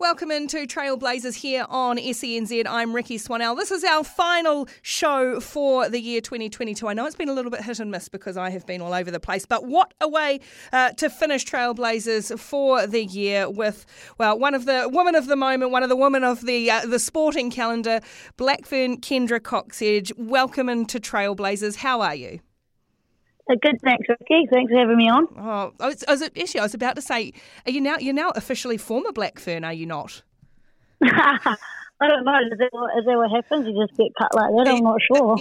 Welcome into Trailblazers here on SENZ. I'm Rikki Swannell. This is our final show for the year 2022. I know it's been a little bit hit and miss because I have been all over the place, but what a way uh, to finish Trailblazers for the year with, well, one of the women of the moment, one of the women of the uh, the sporting calendar, Blackfern Kendra Cocksedge. Welcome into Trailblazers. How are you? Good, thanks, Rikki. Thanks for having me on. Oh, I was, I was, actually, I was about to say, are you now you're now officially former Blackfern, are you not? I don't know. Is that, what, is that what happens? You just get cut like that? I'm not sure.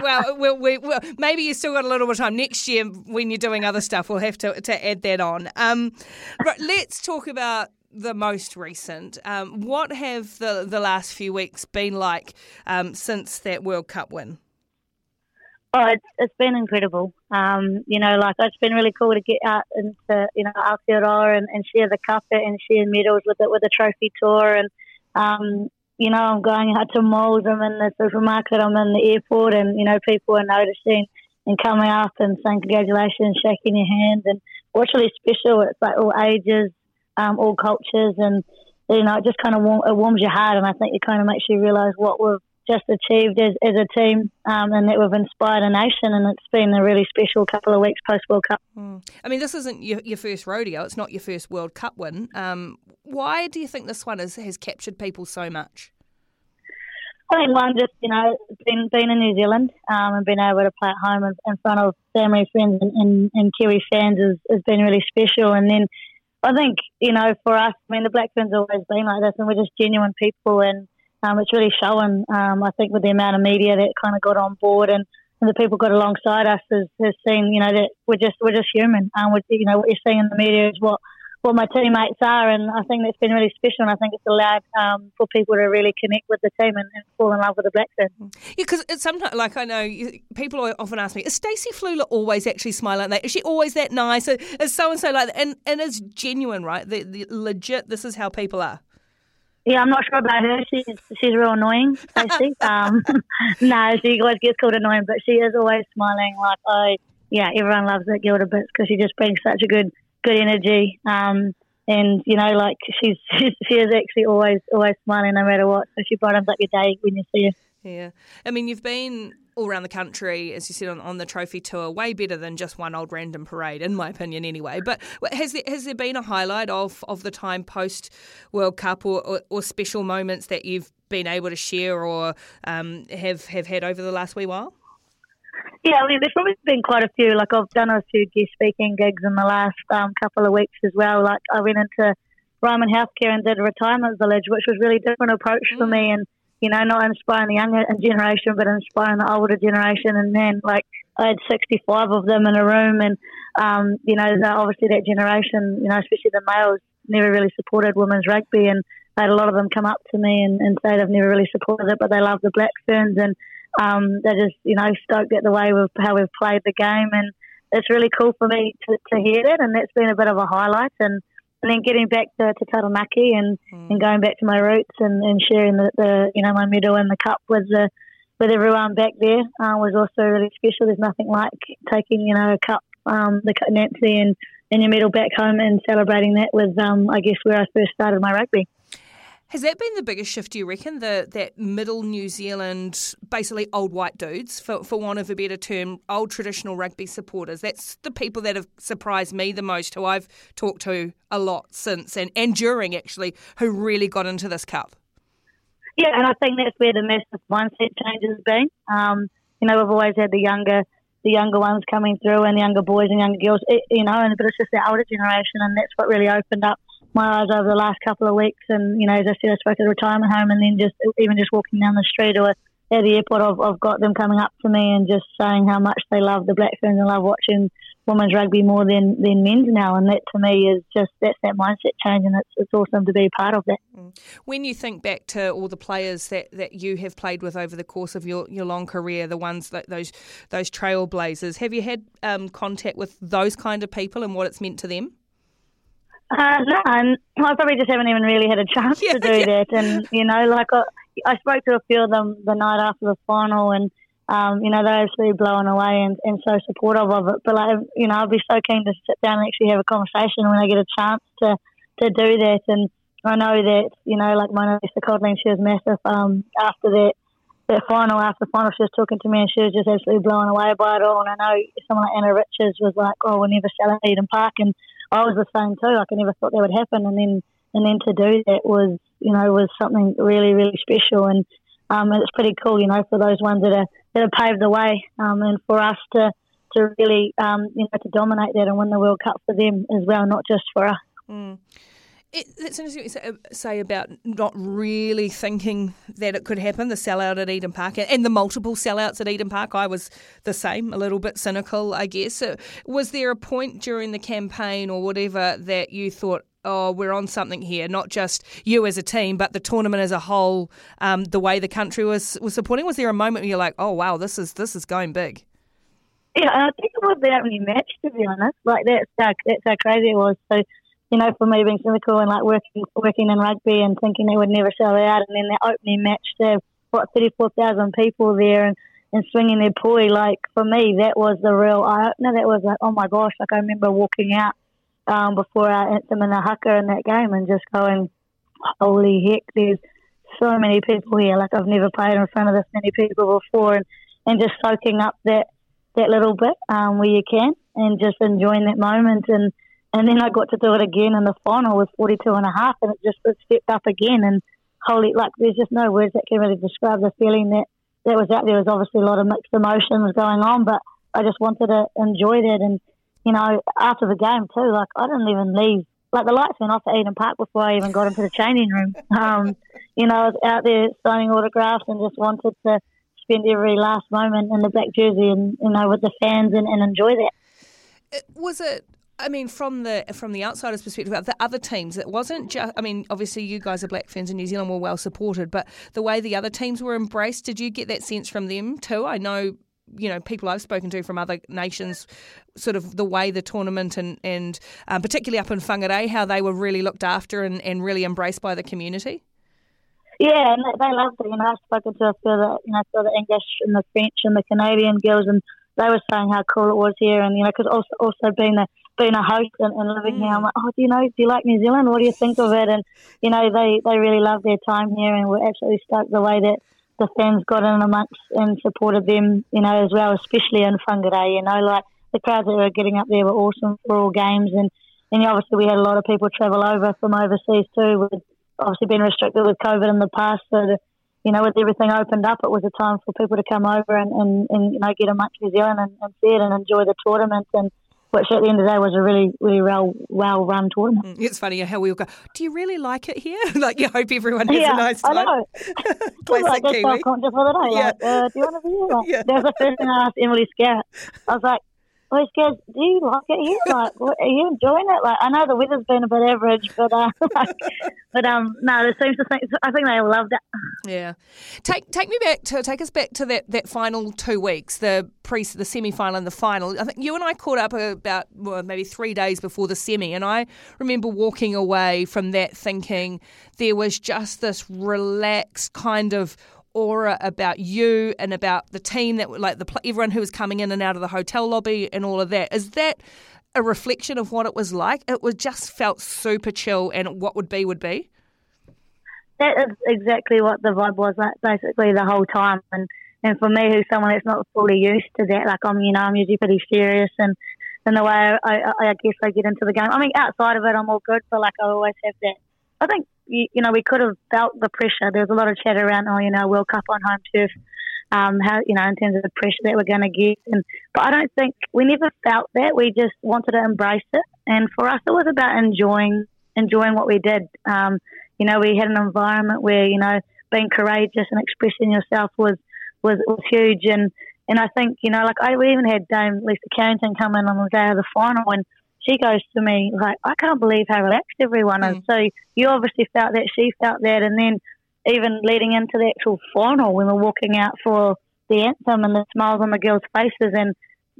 well, well, we, well, maybe you still got a little bit of time. Next year, when you're doing other stuff, we'll have to, to add that on. Um, but let's talk about the most recent. Um, what have the, the last few weeks been like um, since that World Cup win? Oh, it's, it's been incredible. Um, you know, like it's been really cool to get out into you know Aotearoa and, and share the cup and share medals with it with the trophy tour and um, you know I'm going out to malls. I'm in the supermarket. I'm in the airport, and you know people are noticing and coming up and saying congratulations, shaking your hand. And what's really special, it's like all ages, um, all cultures, and you know it just kind of warm, it warms your heart. And I think it kind of makes you realise what we've just achieved as, as a team um, and that we've inspired a nation and it's been a really special couple of weeks post World Cup. Mm. I mean, this isn't your, your, first rodeo, it's not your first World Cup win. Um, why do you think this one has, has captured people so much? I think one, just, you know, being, being in New Zealand um, and being able to play at home in, in front of family, friends and, and, and Kiwi fans has, has been really special. And then I think, you know, for us, I mean, the Black Ferns always been like this and we're just genuine people and um, it's really showing, um, I think, with the amount of media that kind of got on board and, and the people got alongside us has, has seen, you know, that we're just we're just human. Um, we you know, what you're seeing in the media is what what my teammates are, and I think that's been really special. And I think it's allowed um, for people to really connect with the team and, and fall in love with the Blackfern. Yeah, because it's sometimes like I know people often ask me, is Stacey Fluhler always actually smiling like that? Is she always that nice? Is so and so like that? And and it's genuine, right? The, the legit. This is how people are. Yeah, I'm not sure about her. She's she's real annoying, Stacey. um, no, she always gets called annoying, but she is always smiling. Like, oh, yeah, everyone loves that Gilda Bits because she just brings such a good good energy. Um, and you know, like she's she is actually always always smiling no matter what. So she brightens up your day when you see her. Yeah, I mean, you've been all around the country, as you said on, on the trophy tour, way better than just one old random parade, in my opinion, anyway. But has there, has there been a highlight of, of the time post World Cup or, or, or, special moments that you've been able to share or um, have have had over the last wee while? Yeah, I mean, there's probably been quite a few. Like I've done a few guest speaking gigs in the last um, couple of weeks as well. Like I went into Ryman Healthcare and did a retirement village, which was really different approach mm. for me and you know, not inspiring the younger generation, but inspiring the older generation. And then, like, I had 65 of them in a room, and, um, you know, obviously that generation, you know, especially the males, never really supported women's rugby. And I had a lot of them come up to me and, and say they've never really supported it, but they love the Black Ferns. And um, they're just, you know, stoked at the way we've, how we've played the game. And it's really cool for me to, to hear that. And that's been a bit of a highlight. And, and then getting back to, to Taranaki and, mm. and going back to my roots and, and sharing the, the, you know my medal and the cup with the with everyone back there uh, was also really special. There's nothing like taking you know a cup, um, the Nancy and, and your medal back home and celebrating that with um, I guess where I first started my rugby. Has that been the biggest shift, do you reckon? The, that middle New Zealand, basically old white dudes, for, for want of a better term, old traditional rugby supporters. That's the people that have surprised me the most, who I've talked to a lot since and, and during, actually, who really got into this cup. Yeah, and I think that's where the massive mindset change has been. Um, you know, we've always had the younger the younger ones coming through and younger boys and younger girls, you know, and, but it's just the older generation, and that's what really opened up my eyes over the last couple of weeks. And, you know, as I said, I spoke at a retirement home and then just even just walking down the street or at the airport, I've, I've got them coming up to me and just saying how much they love the Black Ferns and love watching women's rugby more than, than men's now, and that to me is just that's that mindset change, and it's it's awesome to be a part of that. Mm. When you think back to all the players that, that you have played with over the course of your, your long career, the ones that those those trailblazers, have you had um, contact with those kind of people and what it's meant to them? Uh, no, I probably just haven't even really had a chance yeah, to do yeah. that, and you know, like I, I spoke to a few of them the night after the final, and um, you know, they're absolutely blown away and, and so supportive of it. But like, you know, I'd be so keen to sit down and actually have a conversation when I get a chance to to do that. And I know that you know, like my sister Codling, she was massive um, after that that final. After the final, she was talking to me and she was just absolutely blown away by it all. And I know someone like Anna Richards was like, "Oh, we'll never sell at Eden Park," and I was the same too. Like I never thought that would happen, and then and then to do that was you know was something really really special. And um, and it's pretty cool, you know, for those ones that are that have paved the way, um, and for us to to really um, you know to dominate that and win the World Cup for them as well, not just for us. Mm. It, it's interesting to say about not really thinking that it could happen, the sellout at Eden Park and the multiple sellouts at Eden Park. I was the same, a little bit cynical, I guess. Was there a point during the campaign or whatever that you thought, oh, we're on something here, not just you as a team, but the tournament as a whole, um, the way the country was, was supporting? Was there a moment where you're like, oh, wow, this is this is going big? Yeah, I think it was the opening match, to be honest. Like, that's how, that's how crazy it was. So, you know, for me being cynical and like working working in rugby and thinking they would never sell out, and then the opening match to have, what, 34,000 people there and, and swinging their poi, like, for me, that was the real eye opener. That was like, oh my gosh, like, I remember walking out um, before our anthem and the haka in that game and just going, holy heck, there's so many people here. Like I've never played in front of this many people before, and, and just soaking up that that little bit um, where you can, and just enjoying that moment. And and then I got to do it again in the final with 42 and a half, and it just it stepped up again. And holy, like there's just no words that can really describe the feeling that that was out there. Was obviously a lot of mixed emotions going on, but I just wanted to enjoy that and you know, after the game too, like I didn't even leave. Like the lights went off at Eden Park before I even got into the changing room. Um, you know, I was out there signing autographs and just wanted to spend every last moment in the black jersey and you know with the fans and, and enjoy that. It, Was it I mean, from the from the outsider's perspective, the other teams, it wasn't just. I mean, obviously, you guys are black fans in New Zealand were well supported, but the way the other teams were embraced, did you get that sense from them too? I know you know people I've spoken to from other nations, sort of the way the tournament and and um, particularly up in Whangarei, how they were really looked after and, and really embraced by the community. Yeah, and they loved it. You know, I've spoken to a few of the you know for the English and the French and the Canadian girls, and they were saying how cool it was here, and you know, because also also being a being a host and, living mm. here, I'm like, oh, do you know, do you like New Zealand? What do you think of it? And you know, they they really love their time here, and were absolutely stoked the way that the fans got in amongst and supported them, you know, as well, especially in Whangarei, you know, like the crowds that were getting up there were awesome for all games and, and obviously we had a lot of people travel over from overseas too, with obviously been restricted with COVID in the past, so the, you know, with everything opened up, it was a time for people to come over and, and, and you know, get amongst New Zealand and, and see it and enjoy the tournament and which at the end of the day was a really, really well, well run tournament. Mm, it's funny how we all go, do you really like it here? like, you hope everyone has yeah, a nice time. I know. Classic like, Kiwi. self-conscious the day. Yeah. Like, uh, do you want to be here? Like, yeah. That was the first thing I asked Emily Scarratt. I was like, those guys, do you like it here? Like, are you enjoying it? Like, I know the weather's been a bit average, but uh, like, but um, no, it seems to think. I think they all loved it. Yeah, take take me back to take us back to that, that final two weeks, the pre the semi final and the final. I think you and I caught up about well, maybe three days before the semi, and I remember walking away from that thinking there was just this relaxed kind of aura about you and about the team that like the everyone who was coming in and out of the hotel lobby and all of that. Is that a reflection of what it was like? It was just felt super chill, and what would be would be. That is exactly what the vibe was like, basically the whole time. And and for me, who's someone that's not fully used to that, like I'm, you know, I'm usually pretty serious and. And the way I, I, I guess I get into the game. I mean, outside of it, I'm all good, but like I always have that. I think you, you know, we could have felt the pressure. There was a lot of chat around, oh, you know, World Cup on home turf, um, how, you know, in terms of the pressure that we're going to get. And, but I don't think we never felt that. We just wanted to embrace it. And for us, it was about enjoying, enjoying what we did. Um, you know, we had an environment where, you know, being courageous and expressing yourself was, was, was huge. And, And I think, you know, like I we even had Dame Lisa Carrington come in on the day of the final and she goes to me like, I can't believe how relaxed everyone mm. is. So you obviously felt that, she felt that, and then even leading into the actual final when we're walking out for the anthem and the smiles on the girls' faces and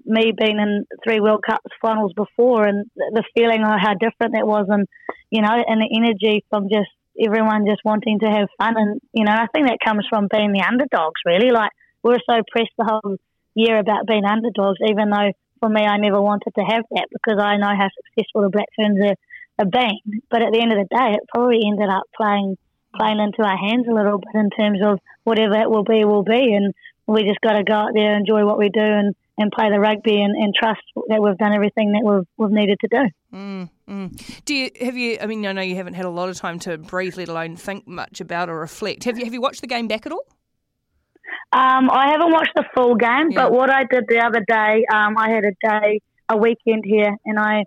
me being in three World Cups finals before and the feeling of how different that was and, you know, and the energy from just everyone just wanting to have fun. And, you know, I think that comes from being the underdogs, really. Like, we were so pressed the whole year about being underdogs, even though for me, I never wanted to have that because I know how successful the Black Ferns are, are being. But at the end of the day, it probably ended up playing playing into our hands a little bit in terms of whatever it will be, will be. And we just got to go out there, enjoy what we do, and, and play the rugby and, and trust that we've done everything that we've, we've needed to do. Mm, mm. Do you have you? I mean, I know you haven't had a lot of time to breathe, let alone think much about or reflect. Have you have you watched the game back at all? Um, I haven't watched the full game, yeah. but what I did the other day, um, I had a day, a weekend here, and I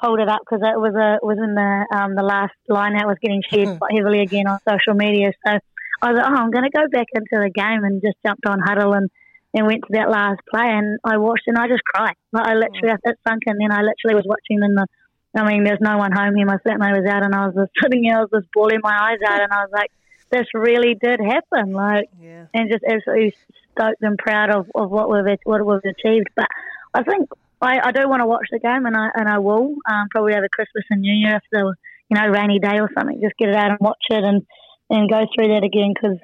pulled it up because it was a was in the um, the last line out was getting shared quite heavily again on social media. So I was like, oh, I'm going to go back into the game and just jumped on huddle and and went to that last play and I watched and I just cried. Like I literally, it sunk in. Then I literally was watching in the. I mean, there's no one home here. My flatmate was out, and I was just sitting here. I was just bawling my eyes out, and I was like, this really did happen. Like, yeah. and just absolutely stoked and proud of, of what we've what we've achieved. But I think I, I do want to watch the game, and I and I will um, probably over Christmas and New Year if you know rainy day or something. Just get it out and watch it and and go through that again because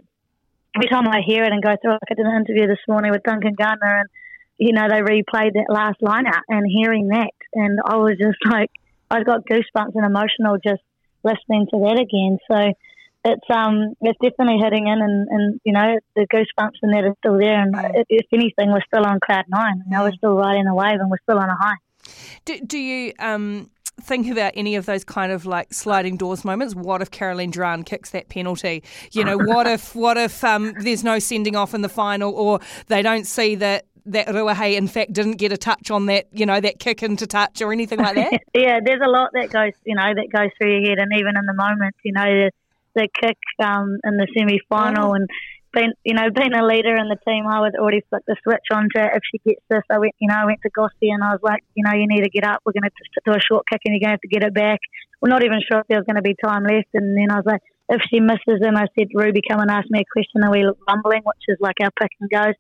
every time I hear it and go through, like I did an interview this morning with Duncan Garner, and you know they replayed that last line out and hearing that, and I was just like I got goosebumps and emotional just listening to that again. So it's um it's definitely hitting in, and, and you know the goosebumps and that are still there. And if anything, we're still on cloud nine. You know, we're still riding a wave, and we're still on a high. Do, do you um think about any of those kind of like sliding doors moments. What if Caroline Drouin kicks that penalty? You know, what if what if um, there's no sending off in the final, or they don't see that that Ruahei in fact didn't get a touch on that, you know, that kick into touch or anything like that? yeah, there's a lot that goes, you know, that goes through your head, and even in the moment, you know, the, kick um, in the semi final, and being, you know, being a leader in the team, I would already flick the switch on to if she gets this. I went, you know, I went to Gosty and I was like, you know, you need to get up. We're going to do a short kick and you're going to have to get it back. We're not even sure if there was going to be time left. And then I was like, if she misses, and I said, Ruby, come and ask me a question. Are we rumbling? Which is like our pick and goes.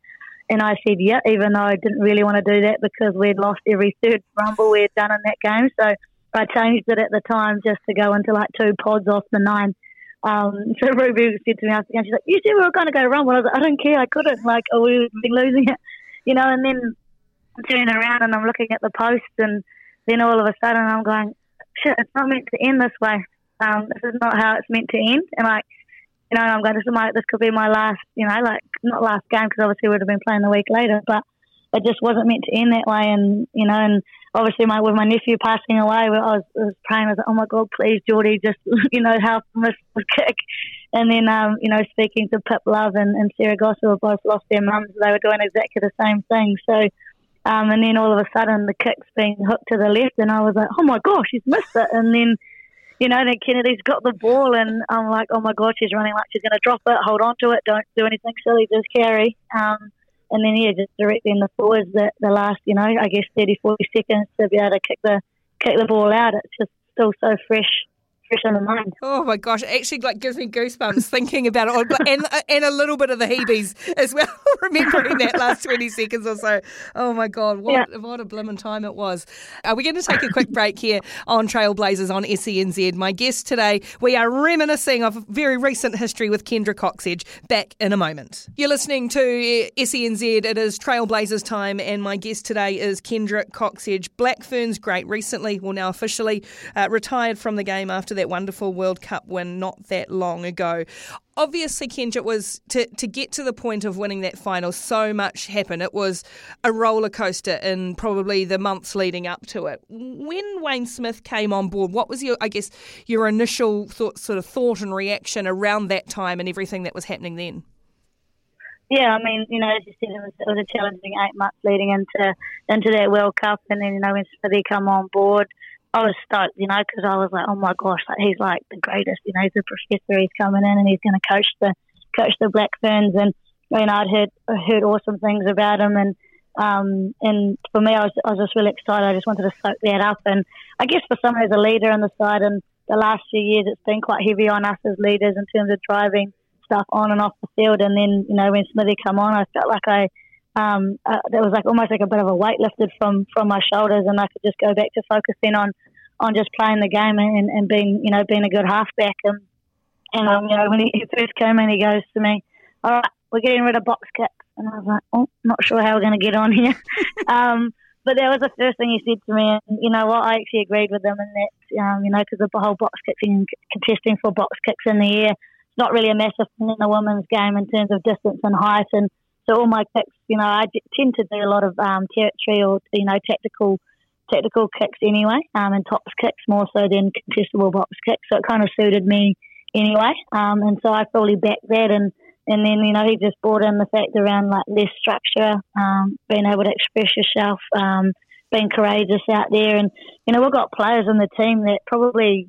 And I said, yeah, even though I didn't really want to do that because we'd lost every third rumble we'd done in that game. So I changed it at the time just to go into like two pods off the nine. Um, so Ruby said to me after the game, she's like, "You said we were going to go run." Well, I was like, "I don't care. I couldn't. Like, oh, we've been losing it, you know." And then I'm turning around and I'm looking at the post, and then all of a sudden I'm going, "Shit! It's not meant to end this way. Um, this is not how it's meant to end." And like, you know, I'm going, "This is my. This could be my last. You know, like not last game because obviously we would have been playing the week later, but." It just wasn't meant to end that way, and you know, and obviously my with my nephew passing away, I was, I was praying. I was like, oh my God, please, Geordie, just you know help the kick. And then um, you know speaking to Pip Love and, and Sarah Goss, who both lost their mums, they were doing exactly the same thing. So. Um, and then all of a sudden the kick's being hooked to the left, and I was like, "Oh my gosh, she's missed it!" And then, you know, then Kennedy's got the ball, and I'm like, "Oh my god, she's running like she's going to drop it. Hold on to it. Don't do anything silly. Just carry." Um, and then yeah, just directly in the forwards the, the last, you know, I guess 30, 40 seconds to be able to kick the kick the ball out. It's just still so fresh fresh the mind. Oh my gosh, it actually like gives me goosebumps thinking about it, and and uh, a little bit of the heebies as well, remembering that last twenty seconds or so. Oh my god, what yeah. what a blimmin' time it was. Uh, are we going to take a quick break here on Trailblazers on SENZ? My guest today, we are reminiscing of very recent history with Kendra Cocksedge. Back in a moment. You're listening to uh, SENZ. It is Trailblazers time, and my guest today is Kendra Cocksedge. Black Ferns great recently, well now officially uh, retired from the game after that wonderful World Cup win not that long ago. Obviously, Kendra, it was to, to get to the point of winning that final, so much happened. It was a roller coaster in probably the months leading up to it. When Wayne Smith came on board, what was your, I guess, your initial thought, sort of thought and reaction around that time and everything that was happening then? Yeah, I mean, you know, as you said, it was, it was a challenging eight months leading into into that World Cup, and then you know when Smithy come on board, I was stoked, you know, because I was like, oh my gosh, like he's like the greatest, you know, he's a professor, he's coming in and he's going to coach the coach the Black Ferns, and you know, I'd heard heard awesome things about him, and um, and for me, I was I was just really excited. I just wanted to soak that up, and I guess for someone who's a leader on the side, and the last few years, it's been quite heavy on us as leaders in terms of driving stuff on and off the field. And then, you know, when Smithy come on, I felt like I um, uh, that was like almost like a bit of a weight lifted from from my shoulders, and I could just go back to focusing on on just playing the game and, and being you know being a good halfback. And and um, you know when he, first came in, he goes to me, "All right, we're getting rid of box kicks," and I was like, "Oh, not sure how we're going to get on here." um, but that was the first thing he said to me, and you know what, I actually agreed with him, and that um, you know because the whole box kicking contesting for box kicks in the air, it's not really a massive thing in the women's game in terms of distance and height and so all my kicks, you know, I tend to do a lot of um, territory or you know tactical tactical kicks anyway, um, and tops kicks more so than contestable box kicks. So it kind of suited me anyway, um, and so I fully backed that. And and then you know he just brought in the fact around like less structure, um, being able to express yourself, um, being courageous out there, and you know we've got players in the team that probably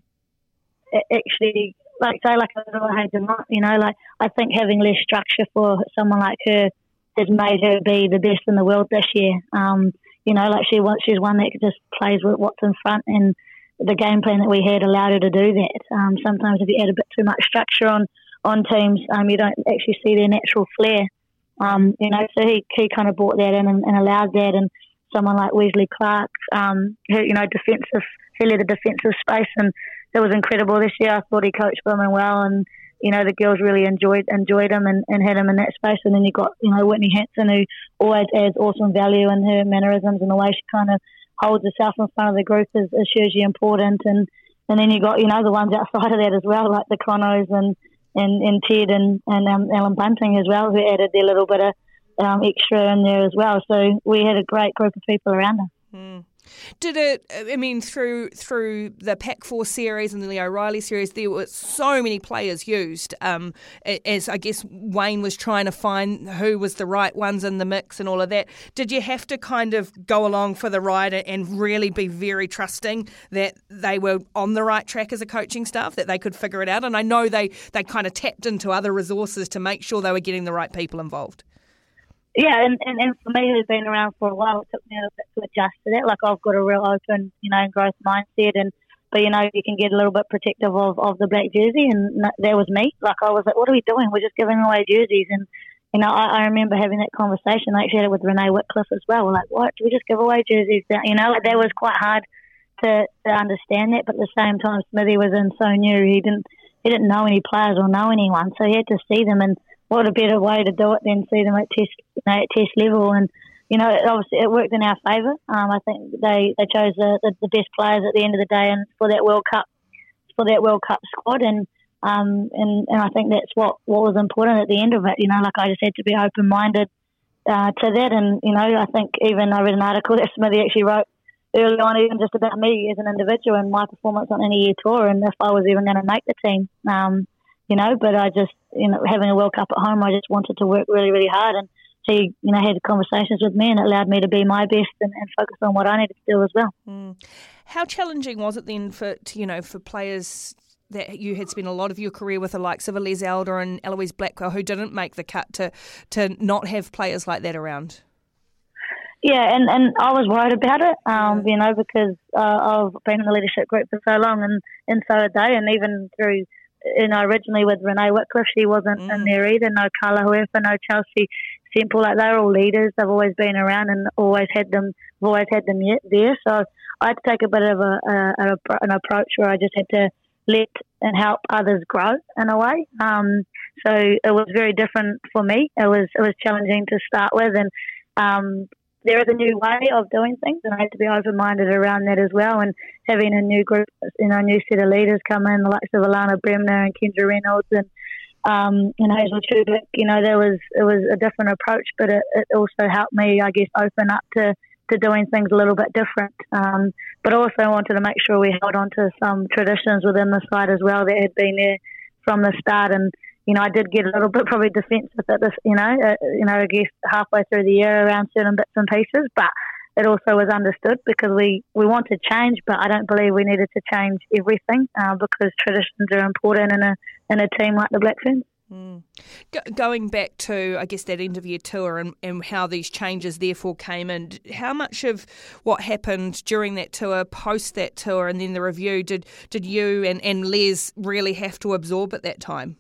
actually like say like a little Hayden, you know like I think having less structure for someone like her has made her be the best in the world this year. Um, you know, like she she's one that just plays with what's in front, and the game plan that we had allowed her to do that. Um, sometimes if you add a bit too much structure on on teams, um, you don't actually see their natural flair. Um, you know, so he he kind of brought that in and, and allowed that, and someone like Wesley Clarke, um, who you know defensive, he led a defensive space, and it was incredible this year. I thought he coached women well, and you know, the girls really enjoyed enjoyed him and, and had him in that space. And then you got, you know, Whitney Hansen, who always adds awesome value in her mannerisms and the way she kind of holds herself in front of the group is, is hugely important. And and then you got, you know, the ones outside of that as well, like the Chronos and and, and Ted and and um, Allan Bunting as well, who added their little bit of um, extra in there as well. So we had a great group of people around us. Mm. Did it? I mean, through through the Pac Four series and the Leo Riley series, there were so many players used. Um, as I guess Wayne was trying to find who was the right ones in the mix and all of that. Did you have to kind of go along for the ride and really be very trusting that they were on the right track as a coaching staff, that they could figure it out? And I know they they kind of tapped into other resources to make sure they were getting the right people involved yeah, and, and, and for me, who's been around for a while, it took me a bit to adjust to that. Like I've got a real open, you know, growth mindset, and but you know, you can get a little bit protective of, of the black jersey, and that was me. Like I was like, what are we doing? We're just giving away jerseys, and you know, I, I remember having that conversation. I actually had it with Renee Wickliffe as well. We're like, what? Do we just give away jerseys? You know, like that was quite hard to, to understand that, but at the same time, Smithy was in so new. He didn't he didn't know any players or know anyone, so he had to see them and what a better way to do it than see them at test you know, at test level and you know, it obviously it worked in our favour. Um, I think they, they chose the, the, the, best players at the end of the day, and for that World Cup, for that World Cup squad, and um, and and I think that's what, what was important at the end of it. You know, like I just had to be open minded uh, to that, and you know, I think even I read an article that Smithy actually wrote early on, even just about me as an individual and my performance on any year tour, and if I was even going to make the team. Um, you know. But I just, you know, having a World Cup at home, I just wanted to work really, really hard. And he, you know, had conversations with me, and it allowed me to be my best and, and focus on what I needed to do as well. Mm. How challenging was it then for, to, you know, for players? That you had spent a lot of your career with the likes of Elise Elder and Eloise Blackwell, who didn't make the cut, to to not have players like that around. Yeah, and, and I was worried about it, um, you know, because uh, I've been in the leadership group for so long, and, and so had they, and even through you know, originally with Renee Wickliffe, she wasn't mm. in there either. No Carla Hohaia, no Chelsea Semple. Like they're all leaders. They've always been around and always had them. Always had them there. So I had to take a bit of a, a, a an approach where I just had to let and help others grow in a way. Um, so it was very different for me. It was it was challenging to start with, and um, there is a new way of doing things, and I have to be open minded around that as well. And having a new group, you know, a new set of leaders come in, the likes of Alana Bremner and Kendra Reynolds and um, and Hazel Tubic, you know, there was it was a different approach, but it, it also helped me, I guess, open up to to doing things a little bit different. Um, but also wanted to make sure we held on to some traditions within the site as well that had been there from the start and you know, I did get a little bit probably defensive at this, you know, uh, you know, I guess halfway through the year around certain bits and pieces, but it also was understood because we, we wanted change, but I don't believe we needed to change everything uh, because traditions are important in a in a team like the Black Ferns. Mm. going back to, I guess, that interview tour and, and how these changes therefore came in, how much of what happened during that tour, post that tour, and then the review, did, did you and, and Les really have to absorb at that time?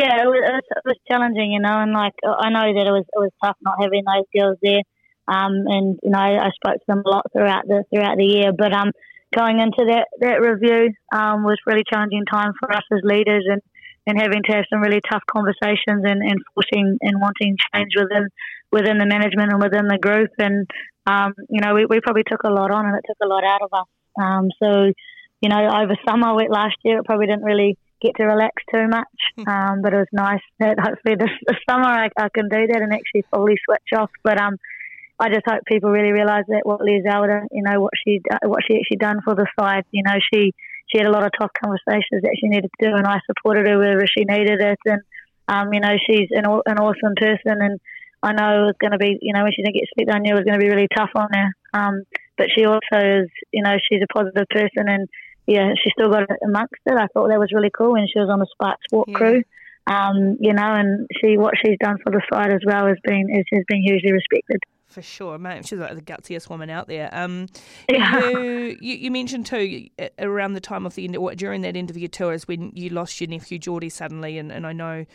Yeah, it was, it was challenging, you know, and like I know that it was it was tough not having those girls there, um, and you know I, spoke to them a lot throughout the throughout the year, but um, going into that that review um, was really challenging time for us as leaders, and and having to have some really tough conversations and, and forcing and wanting change within within the management and within the group. And um, you know, we, we probably took a lot on, and it took a lot out of us. Um, so, you know, over summer last year, it probably didn't really get to relax too much. Hmm. Um, but it was nice that hopefully this, this summer I, I, can do that and actually fully switch off. But um, I just hope people really realise that what Les Elder, you know, what she what she actually done for the side. You know, she she had a lot of tough conversations that she needed to do, and I supported her wherever she needed it. And um, you know, she's an, an awesome person, and I know it was going to be, you know, when she didn't get sleep, I knew it was going to be really tough on her. Um, but she also is, you know, she's a positive person, and yeah, she still got it amongst it. I thought that was really cool when she was on the Spark Sport yeah. crew. Um, you know, and she what she's done for the side as well has been is, has been hugely respected for sure, mate. She's like the gutsiest woman out there. Um, yeah. you, you, you, mentioned too around the time of the or during that interview tour is when you lost your nephew Geordie suddenly, and, and I know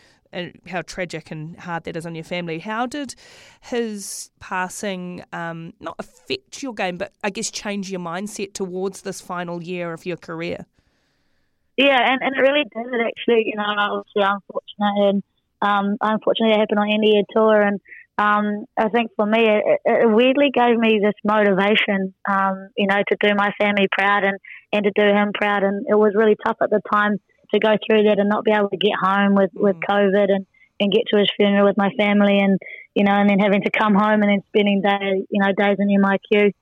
how tragic and hard that is on your family. How did his passing um, not affect your game, but I guess change your mindset towards this final year of your career? Yeah, and, and it really did. Actually, you know, obviously unfortunate, and um, unfortunately, it happened on the end of your tour, and um, I think for me, it, it, weirdly gave me this motivation, um, you know, to do my family proud and, and to do him proud. And it was really tough at the time to go through that and not be able to get home with, with mm. COVID and, and get to his funeral with my family and, you know, and then having to come home and then spending days, you know, days in MIQ.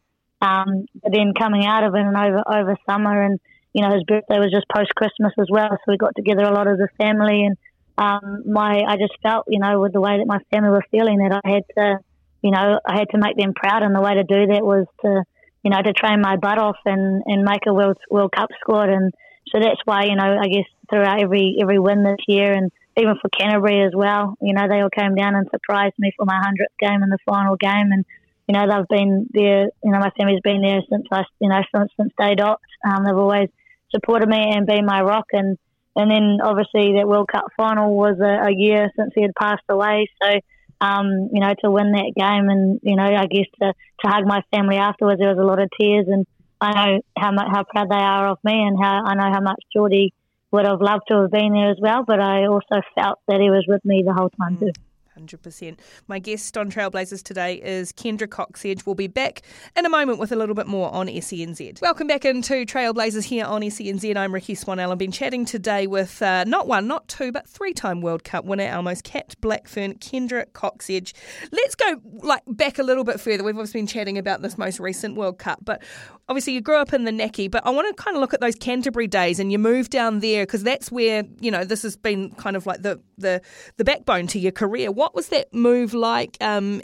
Um, but then coming out of it and over, over summer and, you know, his birthday was just post Christmas as well. So we got together a lot as a family and, um, my I just felt, you know, with the way that my family were feeling, that I had to, you know, I had to make them proud, and the way to do that was to, you know, to train my butt off and and make a World World Cup squad, and so that's why, you know, I guess throughout every every win this year, and even for Canterbury as well, you know, they all came down and surprised me for my hundredth game in the final game, and you know, they've been there. You know, my family's been there since I, you know, since since day dot. Um, they've always supported me and been my rock, and and then obviously that World Cup final was a, a year since he had passed away. So, um, you know, to win that game and, you know, I guess to, to hug my family afterwards, there was a lot of tears. And I know how much, how proud they are of me and how I know how much Geordie would have loved to have been there as well. But I also felt that he was with me the whole time too. 100%. My guest on Trailblazers today is Kendra Cocksedge. We'll be back in a moment with a little bit more on SENZ. Welcome back into Trailblazers here on SENZ. I'm Rikki Swannell. I've been chatting today with uh, not one, not two, but three time World Cup winner, our capped Blackfern, Kendra Cocksedge. Let's go like back a little bit further. We've obviously been chatting about this most recent World Cup, but obviously you grew up in the Naki, but I want to kind of look at those Canterbury days and you moved down there because that's where, you know, this has been kind of like the, the, the backbone to your career. What what was that move like? Um,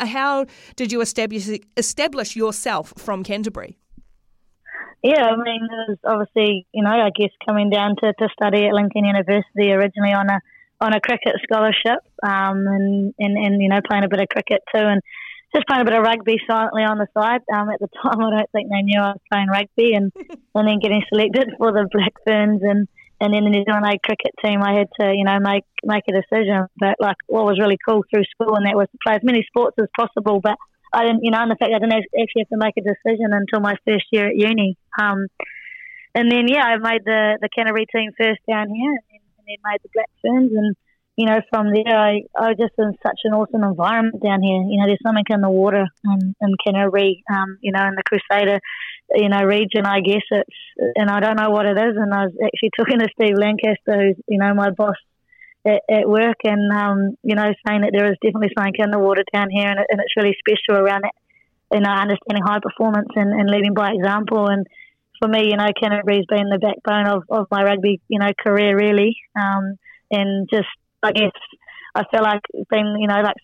how did you establish establish yourself from Canterbury? Yeah, I mean, it was obviously, you know, I guess coming down to, to study at Lincoln University originally on a on a cricket scholarship, um, and, and and you know, playing a bit of cricket too, and just playing a bit of rugby silently on the side. Um, at the time, I don't think they knew I was playing rugby, and and then getting selected for the Black Ferns and and then the New Zealand A cricket team, I had to, you know, make make a decision. But like, what was really cool through school, and that was to play as many sports as possible. But I didn't, you know, and the fact I didn't actually have to make a decision until my first year at uni. Um, and then yeah, I made the the Canterbury team first down here, and then, and then made the Black Ferns, and you know, from there, I I was just in such an awesome environment down here. You know, there's something in the water in, in Canterbury, um, you know, in the Crusader you know, region, I guess it's, and I don't know what it is. And I was actually talking to Steve Lancaster, who's, you know, my boss at, at work, and, um, you know, saying that there is definitely something in the water down here, and, it, and it's really special around it, you know, understanding high performance and, and leading by example. And for me, you know, Canterbury's been the backbone of, of my rugby, you know, career, really. Um, and just, I guess, I feel like being, you know, like,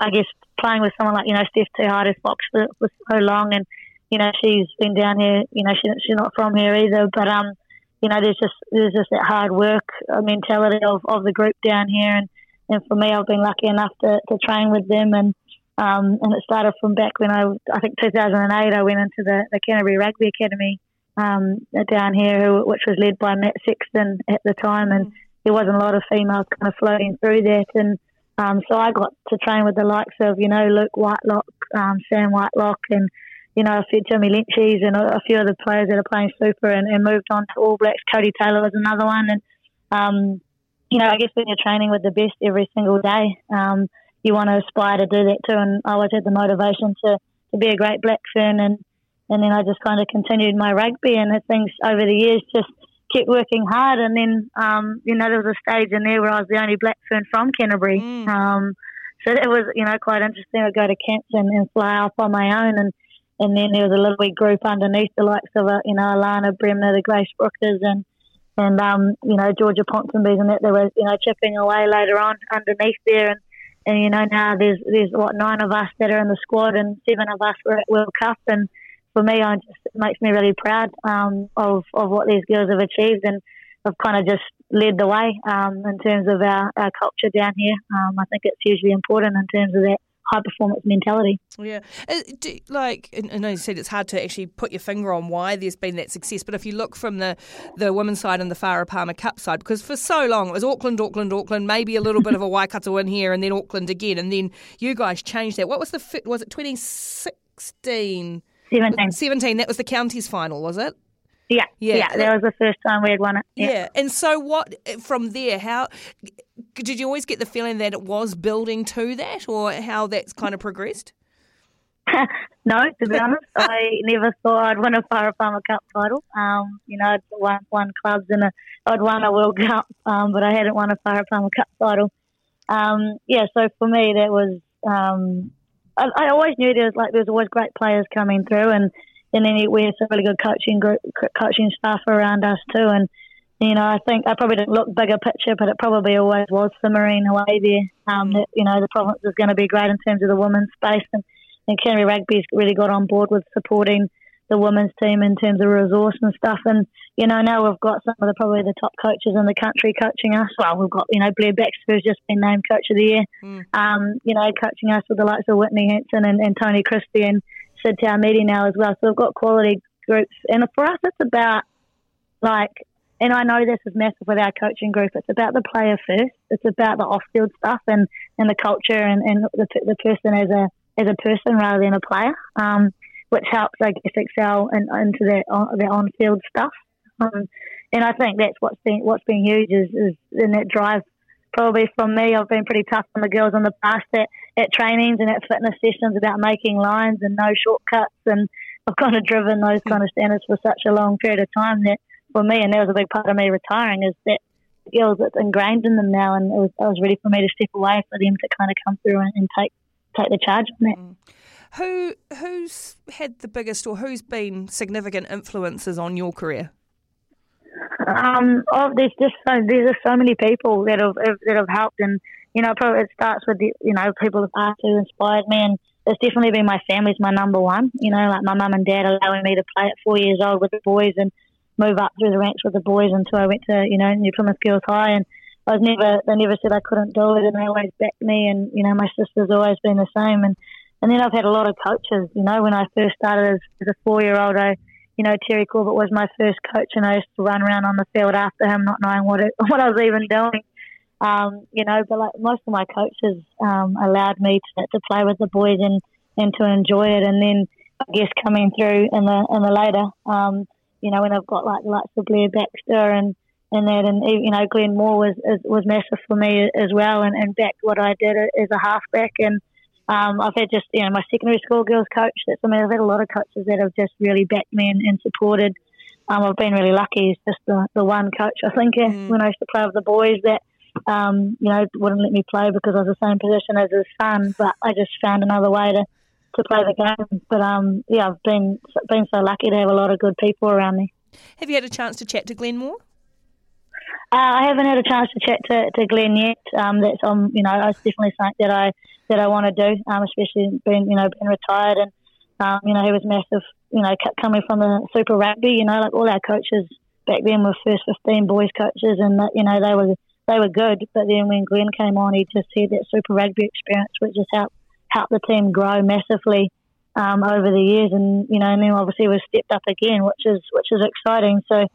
I guess playing with someone like, you know, Steph Te Ohaere-Fox for, for so long and, you know, she's been down here. You know, she, she's not from here either. But um, you know, there's just there's just that hard work uh, mentality of, of the group down here, and, and for me, I've been lucky enough to, to train with them, and um, and it started from back when I I think 2008 I went into the, the Canterbury Rugby Academy um, down here, which was led by Matt Sexton at the time, and there wasn't a lot of females kind of floating through that, and um, so I got to train with the likes of you know Luke Whitelock, um, Sam Whitelock, and you know, a few Jimmy Lynchies and a, a few other players that are playing super and, and, moved on to All Blacks. Codie Taylor was another one. And, um, you know, I guess when you're training with the best every single day, um, you want to aspire to do that too. And I always had the motivation to, to be a great Black Fern. And, and then I just kind of continued my rugby and things over the years just kept working hard. And then, um, you know, there was a stage in there where I was the only Black Fern from Canterbury. Mm. Um, so that was, you know, quite interesting. I'd go to camps and, and fly off on my own and, and then there was a little wee group underneath the likes of, uh, you know, Alana Bremner, the Grace Brookers, and and um, you know Georgia Ponsonbys and that they were you know chipping away later on underneath there, and and you know now there's there's what nine of us that are in the squad, and seven of us were at World Cup, and for me, I just it makes me really proud um, of of what these girls have achieved, and have kind of just led the way um, in terms of our, our culture down here. Um, I think it's hugely important in terms of that high performance mentality. Yeah, uh, do, like I know you said it's hard to actually put your finger on why there's been that success, but if you look from the the women's side and the Farah Palmer Cup side, because for so long it was Auckland, Auckland, Auckland, maybe a little bit of a Waikato win here, and then Auckland again, and then you guys changed that. What was the? Was it 2016? 17. 17. That was the counties final, was it? Yeah, yeah, yeah, that was the first time we had won it. Yeah. yeah. and so what from there? How did you always get the feeling that it was building to that, or how that's kind of progressed? no, to be honest, I never thought I'd win a Farah Palmer Cup title. Um, you know, I'd won, won clubs and a, I'd won a World Cup, um, but I hadn't won a Farah Palmer Cup title. Um, yeah, so for me, that was. I, I always knew there was like there was always great players coming through, and and then we had some really good coaching group, coaching staff around us too. And you know, I think I probably didn't look bigger picture, but it probably always was simmering away there. Um, that you know, the province is going to be great in terms of the women's space, and and Canterbury Rugby's really got on board with supporting the women's team in terms of resource and stuff. And you know, now we've got some of the probably the top coaches in the country coaching us. Well, we've got you know Blair Baxter who's just been named coach of the year. Mm. Um, you know, coaching us with the likes of Whitney Hansen and, and Tony Christie and Sid Taumiti now as well. So we've got quality groups, and for us, it's about like. And I know this is massive with our coaching group. It's about the player first. It's about the off-field stuff and, and the culture and, and the, the person as a as a person rather than a player, um, which helps, I guess, excel in, into that on, that on-field stuff. Um, and I think that's what's been what's been huge is, is in that drive. Probably from me, I've been pretty tough on the girls in the past at, at trainings and at fitness sessions about making lines and no shortcuts, and I've kind of driven those kind of standards for such a long period of time that for me, and that was a big part of me retiring, is that girls it's ingrained in them now, and it was, it was ready for me to step away for them to kind of come through and, and take take the charge on that. Who who's had the biggest, or who's been significant influences on your career? Um, oh, there's just so, there's just so many people that have that have helped, and you know, probably it starts with the, you know people of art who inspired me, and it's definitely been my family's my number one. You know, like my mum and dad allowing me to play at four years old with the boys and move up through the ranks with the boys until I went to you know New Plymouth Girls High, and I was never they never said I couldn't do it, and they always backed me. And you know, my sister's always been the same. And and then I've had a lot of coaches. You know, when I first started as, as a four year old, I you know Terry Corbett was my first coach, and I used to run around on the field after him, not knowing what it, what I was even doing. Um, you know, but like most of my coaches um, allowed me to, to play with the boys and, and to enjoy it. And then I guess coming through in the in the later, um, you know, when I've got like the likes of Blair Baxter and and that, and you know, Glenn Moore was was massive for me as well, and, and backed what I did as a halfback. And um, I've had just you know my secondary school girls coach. That's I mean, I've had a lot of coaches that have just really backed me and, and supported. Um, I've been really lucky. It's just the, the one coach I think mm. when I used to play with the boys that um, you know wouldn't let me play because I was the same position as his son, but I just found another way to to play the game. But um, yeah, I've been been so lucky to have a lot of good people around me. Have you had a chance to chat to Glenn Moore? Uh, I haven't had a chance to chat to, to Glenn yet. Um, that's on, you know, it's definitely something that I that I want to do, um, especially being, you know, being retired and, um, you know, he was massive, you know, coming from the Super Rugby, you know, like all our coaches back then were first 15 boys coaches, and that, you know they were they were good. But then when Glenn came on, he just had that Super Rugby experience, which just helped helped the team grow massively um, over the years. And you know, and then obviously we've stepped up again, which is which is exciting. So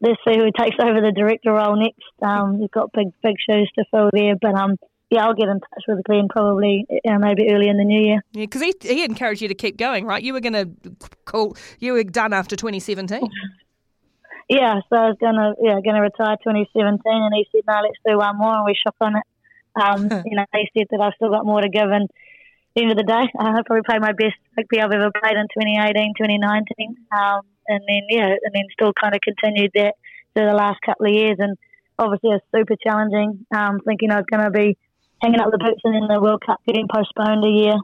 let's see who takes over the director role next. Um, you've got big big shoes to fill there, but um, yeah, I'll get in touch with Glenn probably uh, maybe early in the new year. Yeah, because he, he encouraged you to keep going, right? You were going to call you were done after 2017. yeah, so I was gonna yeah gonna retire 2017, and he said no, let's do one more, and we shook on it. Um, you know, he said that I've still got more to give, and the end of the day, I probably played my best rugby I've ever played in 2018, 2019, um, and then yeah, and then still kind of continued that through the last couple of years, and obviously it's super challenging. Um, thinking I was going to be hanging up the boots and then the World Cup getting postponed a year.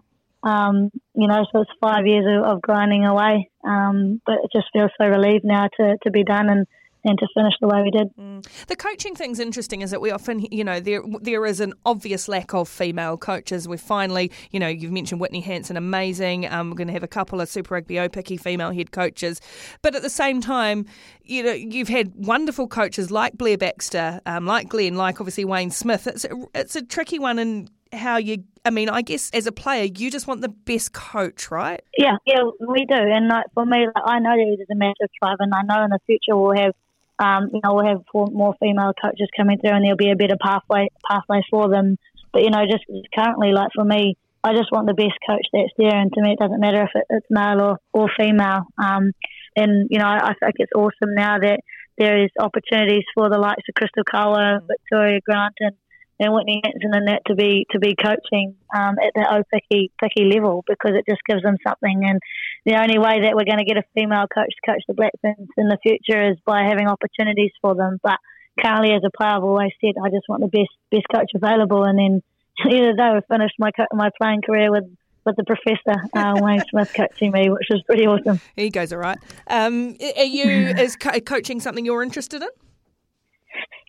Um, you know, so it's five years of, of grinding away. Um, but it just feels so relieved now to, to be done and and to finish the way we did. Mm. The coaching thing's interesting, is that we often, you know, there there is an obvious lack of female coaches. We finally, you know, you've mentioned Whitney Hansen, amazing. Um, we're going to have a couple of Super Rugby Aupiki female head coaches, but at the same time, you know, you've had wonderful coaches like Blair Baxter, um, like Glenn, like obviously Wayne Smith. It's a, it's a tricky one in how you I mean, I guess as a player, you just want the best coach, right? Yeah, yeah, we do. And like for me, like, I know that it is a massive drive, and I know in the future we'll have um, you know, we'll have more female coaches coming through, and there'll be a better pathway pathway for them. But you know, just currently, like for me, I just want the best coach that's there, and to me, it doesn't matter if it, it's male or or female. Um, and you know, I, I think it's awesome now that there is opportunities for the likes of Crystal Kaua, Victoria Grant, and and Whitney Hansen and that to be to be coaching um, at the Aupiki picky level because it just gives them something. And the only way that we're going to get a female coach to coach the Black Ferns in the future is by having opportunities for them. But currently, as a player, I've always said I just want the best best coach available. And then either day, I finished my my playing career with with the professor uh, Wayne Smith coaching me, which was pretty awesome. He goes all right. Um, are you is co- coaching something you're interested in?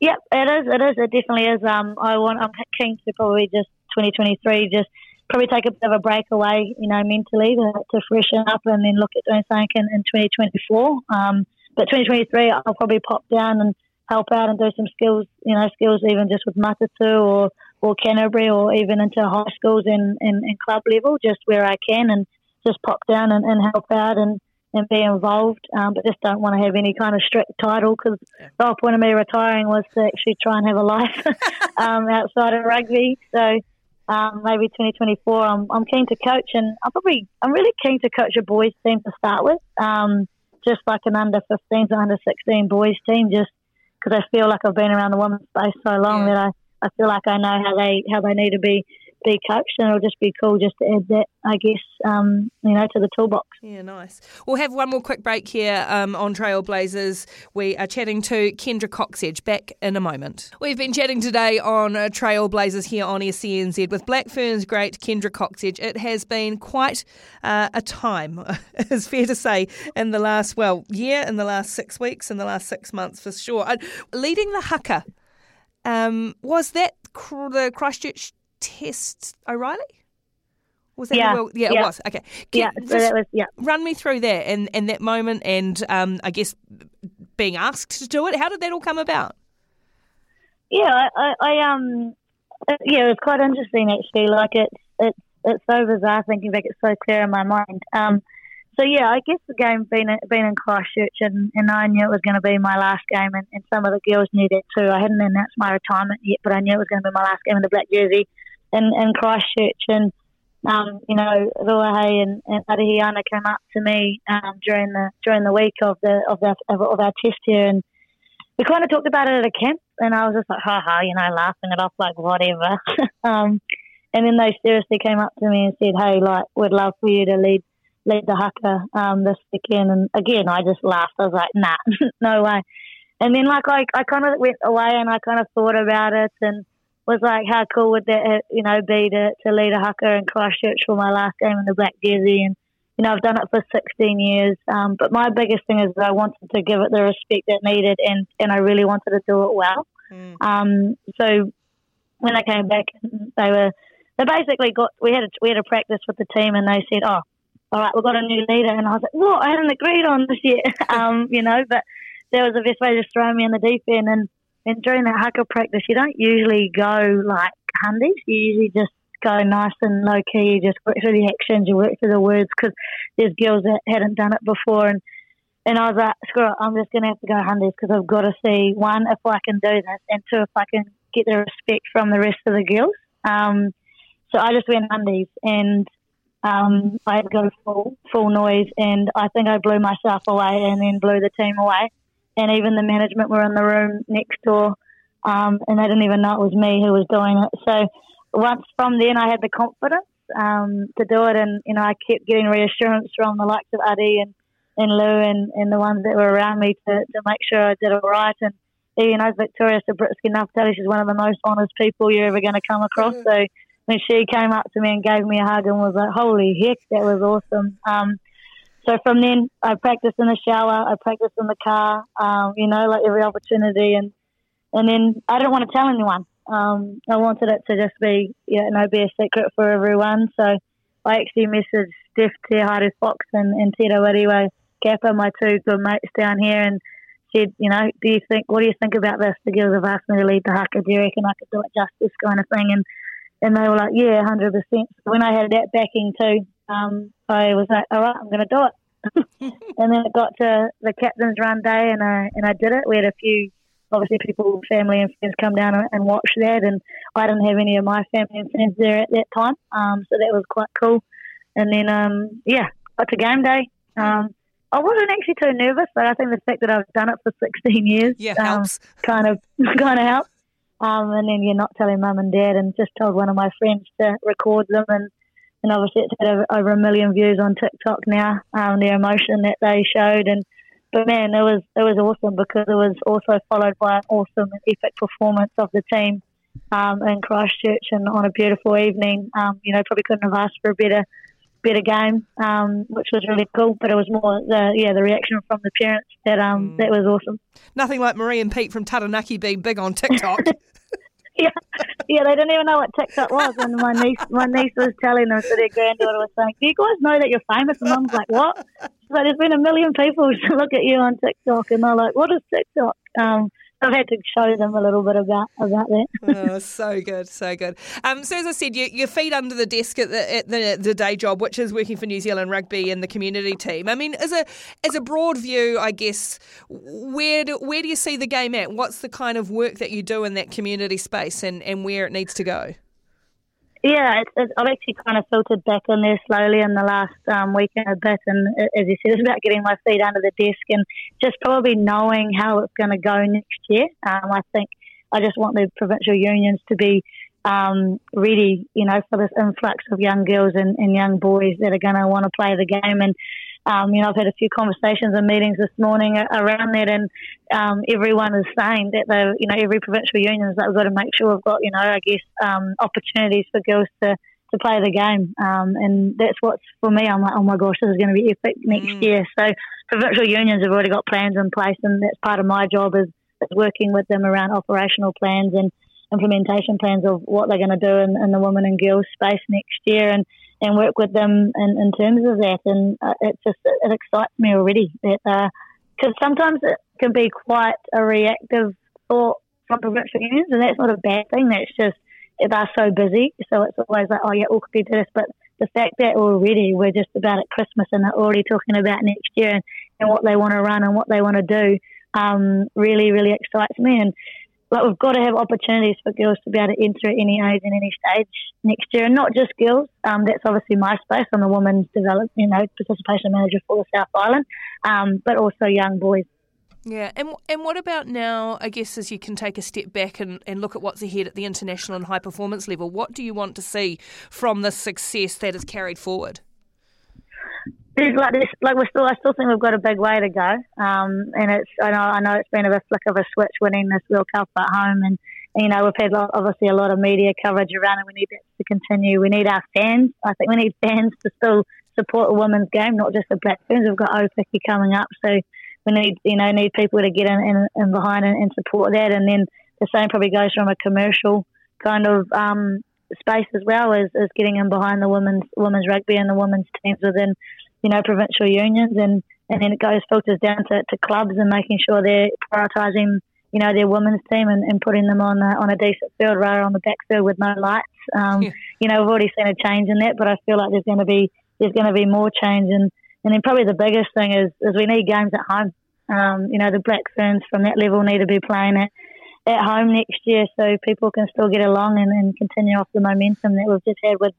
Yep, it is. It is. It definitely is. Um, I want. I'm keen to probably just 2023, just probably take a bit of a break away, you know, mentally to, to freshen up, and then look at doing something in, in 2024. Um, but 2023, I'll probably pop down and help out and do some skills, you know, skills even just with Matatu or or Canterbury or even into high schools and, and, and club level, just where I can, and just pop down and, and help out and and be involved, um, but just don't want to have any kind of strict title because yeah. the whole point of me retiring was to actually try and have a life um, outside of rugby. So um, maybe 2024, I'm, I'm keen to coach, and I'm probably I'm really keen to coach a boys team to start with, um, just like an under 15 to under 16 boys team, just because I feel like I've been around the women's space so long yeah. that I, I feel like I know how they how they need to be be coached, and it'll just be cool just to add that, I guess, um, you know, to the toolbox. Yeah, nice. We'll have one more quick break here um, on Trailblazers. We are chatting to Kendra Cocksedge back in a moment. We've been chatting today on uh, Trailblazers here on SENZ with Black Ferns great Kendra Cocksedge. It has been quite uh, a time, it's fair to say, in the last, well, year, in the last six weeks, in the last six months for sure. Uh, leading the haka, um, was that the Christchurch test O'Reilly? Was that yeah, well, yeah, yeah, it was. Okay. Can, yeah, so that was yeah. Run me through that and, and that moment and um, I guess being asked to do it. How did that all come about? Yeah, I, I, I um yeah, it was quite interesting actually. Like it's it's it's so bizarre thinking back. It's so clear in my mind. Um, so yeah, I guess the game being being in Christchurch and, and I knew it was going to be my last game, and, and some of the girls knew that too. I hadn't announced my retirement yet, but I knew it was going to be my last game in the black jersey in, in Christchurch. And um, you know, Ruahei and, and Arihiana came up to me um, during the during the week of the of the of, of our test here, and we kind of talked about it at a camp, and I was just like, ha ha, you know, laughing it off like whatever. um, and then they seriously came up to me and said, hey, like, we'd love for you to lead lead the haka um, this weekend. And again, I just laughed. I was like, nah, no way. And then like I, I kind of went away and I kind of thought about it and was like, how cool would that you know be to, to lead a haka in Christchurch for my last game in the black jersey and you know I've done it for 16 years. Um, but my biggest thing is that I wanted to give it the respect it needed and and I really wanted to do it well. Mm. Um, so when I came back, they were they basically got we had a, we had a practice with the team and they said, oh all right, we've got a new leader. And I was like, well, I hadn't agreed on this yet, um, you know, but that was the best way to throw me in the deep end. And, and during that haka practice, you don't usually go like handies. You usually just go nice and low key. You just work through the actions, you work through the words because there's girls that hadn't done it before. And and I was like, screw it, I'm just going to have to go handies because I've got to see one if I can do this, and two if I can get the respect from the rest of the girls. Um, so I just went handies and um, I had to go full full noise, and I think I blew myself away, and then blew the team away. And even the management were in the room next door, um, and they didn't even know it was me who was doing it. So once from then, I had the confidence um, to do it, and you know I kept getting reassurance from the likes of Adi and and Lou and, and the ones that were around me to, to make sure I did it right. And you know Victoria Subritzky Nafatali, she's one of the most honest people you're ever going to come across. Mm-hmm. So when she came up to me and gave me a hug and was like, "Holy heck, that was awesome." Um, so from then, I practiced in the shower, I practiced in the car, um, you know, like every opportunity, and and then I didn't want to tell anyone. Um, I wanted it to just be, you know, be a secret for everyone. So I actually messaged Steph Te Ohaere-Fox and, and Te Rauoriwa Gapper, my two good mates down here, and said, you know, do you think, what do you think about this? The girls have asked me to lead the haka. Do you reckon I could do it justice kind of thing? And and they were like, yeah, 100%. When I had that backing too, um, I was like, all right, I'm going to do it. and then it got to the captain's run day, and I and I did it. We had a few, obviously, people, family and friends come down and watch that, and I didn't have any of my family and friends there at that time, um, so that was quite cool. And then, um, yeah, got to game day. Um, I wasn't actually too nervous, but I think the fact that I've done it for 16 years yeah, um, kind of kind of helps. Um, and then you're not telling mum and dad, and just told one of my friends to record them, and and obviously it's had over, a million views on TikTok now. Um, the emotion that they showed, and but man, it was it was awesome because it was also followed by an awesome and epic performance of the team um, in Christchurch, and on a beautiful evening. Um, you know, probably couldn't have asked for a better better game, um, which was really cool. But it was more the yeah the reaction from the parents that um mm. that was awesome. Nothing like Marie and Pete from Taranaki being big on TikTok. yeah, yeah, they didn't even know what TikTok was, and my niece my niece was telling them, so their granddaughter was saying, "Do you guys know that you're famous?" And Mum's like, "What?" She's like, "There's been a million people to look at you on TikTok," and they're like, "What is TikTok?" Um, I've had to show them a little bit about about that. oh, so good, so good. Um, so as I said, you, your feet under the desk at the, at the the day job, which is working for New Zealand Rugby and the community team. I mean, as a as a broad view, I guess where do, where do you see the game at? What's the kind of work that you do in that community space, and, and where it needs to go? Yeah, it's, it's, I've actually kind of filtered back on there slowly in the last um, week and a bit. And as you said, it's about getting my feet under the desk and just probably knowing how it's going to go next year. Um, I think I just want the provincial unions to be um, ready, you know, for this influx of young girls and, and young boys that are going to want to play the game. And um, you know, I've had a few conversations and meetings this morning around that, and um, everyone is saying that they, you know, every provincial union is that we've got to make sure we've got, you know, I guess um, opportunities for girls to to play the game, um, and that's what's for me. I'm like, oh my gosh, this is going to be epic next mm. year. So provincial unions have already got plans in place, and that's part of my job is, is working with them around operational plans and implementation plans of what they're going to do in, in the women and girls space next year, and and work with them in, in terms of that. And uh, it just it, excites me already that because uh, sometimes it can be quite a reactive thought from provincial unions, and that's not a bad thing. That's just they're so busy, so it's always like, oh yeah, all could do this. But the fact that already we're just about at Christmas and they're already talking about next year and, and what they want to run and what they want to do um, really, really excites me. And but we've got to have opportunities for girls to be able to enter at any age and any stage next year, and not just girls. Um, that's obviously my space. I'm the women's development, you know, participation manager for the South Island, um, but also young boys. Yeah, and and what about now? I guess as you can take a step back and, and look at what's ahead at the international and high performance level, what do you want to see from this success that is carried forward? There's like this, like we're still, I still think we've got a big way to go. Um, and it's, I know, I know it's been a flick of a switch winning this World Cup at home, and you know we've had obviously a lot of media coverage around it. We need that to continue. We need our fans. I think we need fans to still support a women's game, not just the Black Ferns. We've got Aupiki coming up, so we need, you know, need people to get in, in, in behind and, and support that. And then the same probably goes from a commercial kind of um, space as well as, as getting in behind the women's women's rugby and the women's teams within you know, provincial unions and, and then it goes filters down to, to clubs and making sure they're prioritising you know their women's team and, and putting them on a, on a decent field rather on the backfield with no lights. Um, yeah. You know we've already seen a change in that, but I feel like there's going to be there's going to be more change and and then probably the biggest thing is is we need games at home. Um, you know the Black Ferns from that level need to be playing at at home next year so people can still get along and, and continue off the momentum that we've just had with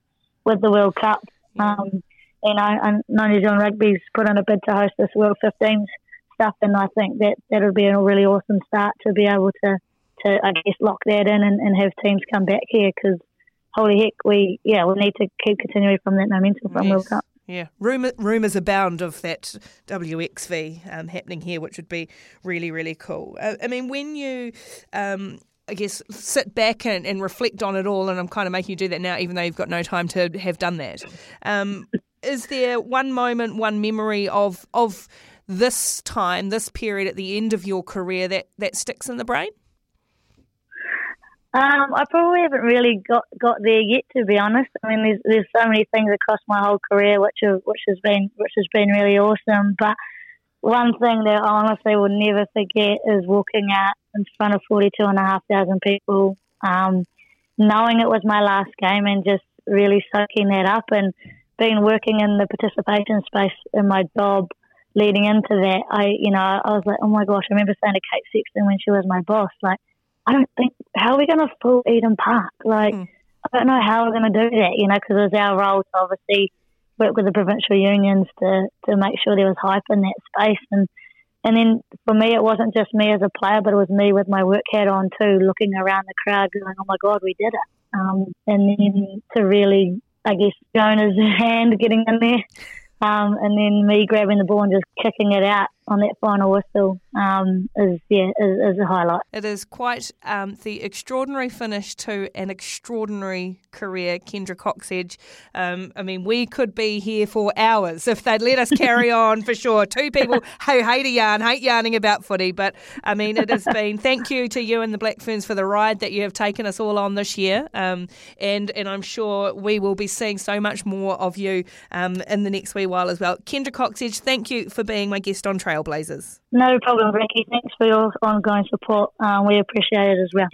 with the World Cup. Um, you know, and New Zealand Rugby's put on a bid to host this World 15s stuff, and I think that that would be a really awesome start to be able to, to I guess, lock that in and, and have teams come back here because holy heck, we yeah we need to keep continuing from that momentum from yes. World Cup. Yeah, Rumour, rumours abound of that WXV um, happening here, which would be really, really cool. Uh, I mean, when you um, I guess, sit back and, and, reflect on it all. And I'm kind of making you do that now, even though you've got no time to have done that. Um, is there one moment, one memory of of this time, this period at the end of your career that, that sticks in the brain? Um, I probably haven't really got, got there yet, to be honest. I mean, there's there's so many things across my whole career which have, which has been which has been really awesome. But one thing that I honestly will never forget is walking out in front of forty two and a half thousand people, um, knowing it was my last game and just really soaking that up and been working in the participation space in my job leading into that, I, you know, I was like, oh my gosh, I remember saying to Kate Sexton when she was my boss, like, I don't think, how are we going to fill Eden Park? Like, mm. I don't know how we're going to do that, you know, because it was our role to obviously work with the provincial unions to, to make sure there was hype in that space. And, and then for me, it wasn't just me as a player, but it was me with my work hat on too, looking around the crowd going, oh my God, we did it. Um, and then to really I guess Joanah's hand getting in there, um, and then me grabbing the ball and just kicking it out on that final whistle um, is yeah is, is, a highlight. It is quite um, the extraordinary finish to an extraordinary career, Kendra Cocksedge. Um, I mean, we could be here for hours if they'd let us carry on for sure. Two people who hate a yarn, hate yarning about footy, but I mean, it has been. Thank you to you and the Black Ferns for the ride that you have taken us all on this year, um, and and I'm sure we will be seeing so much more of you um, in the next wee while as well. Kendra Cocksedge, thank you for being my guest on Trailblazers. No problem, Rikki. Thanks for your ongoing support. Um, we appreciate it as well.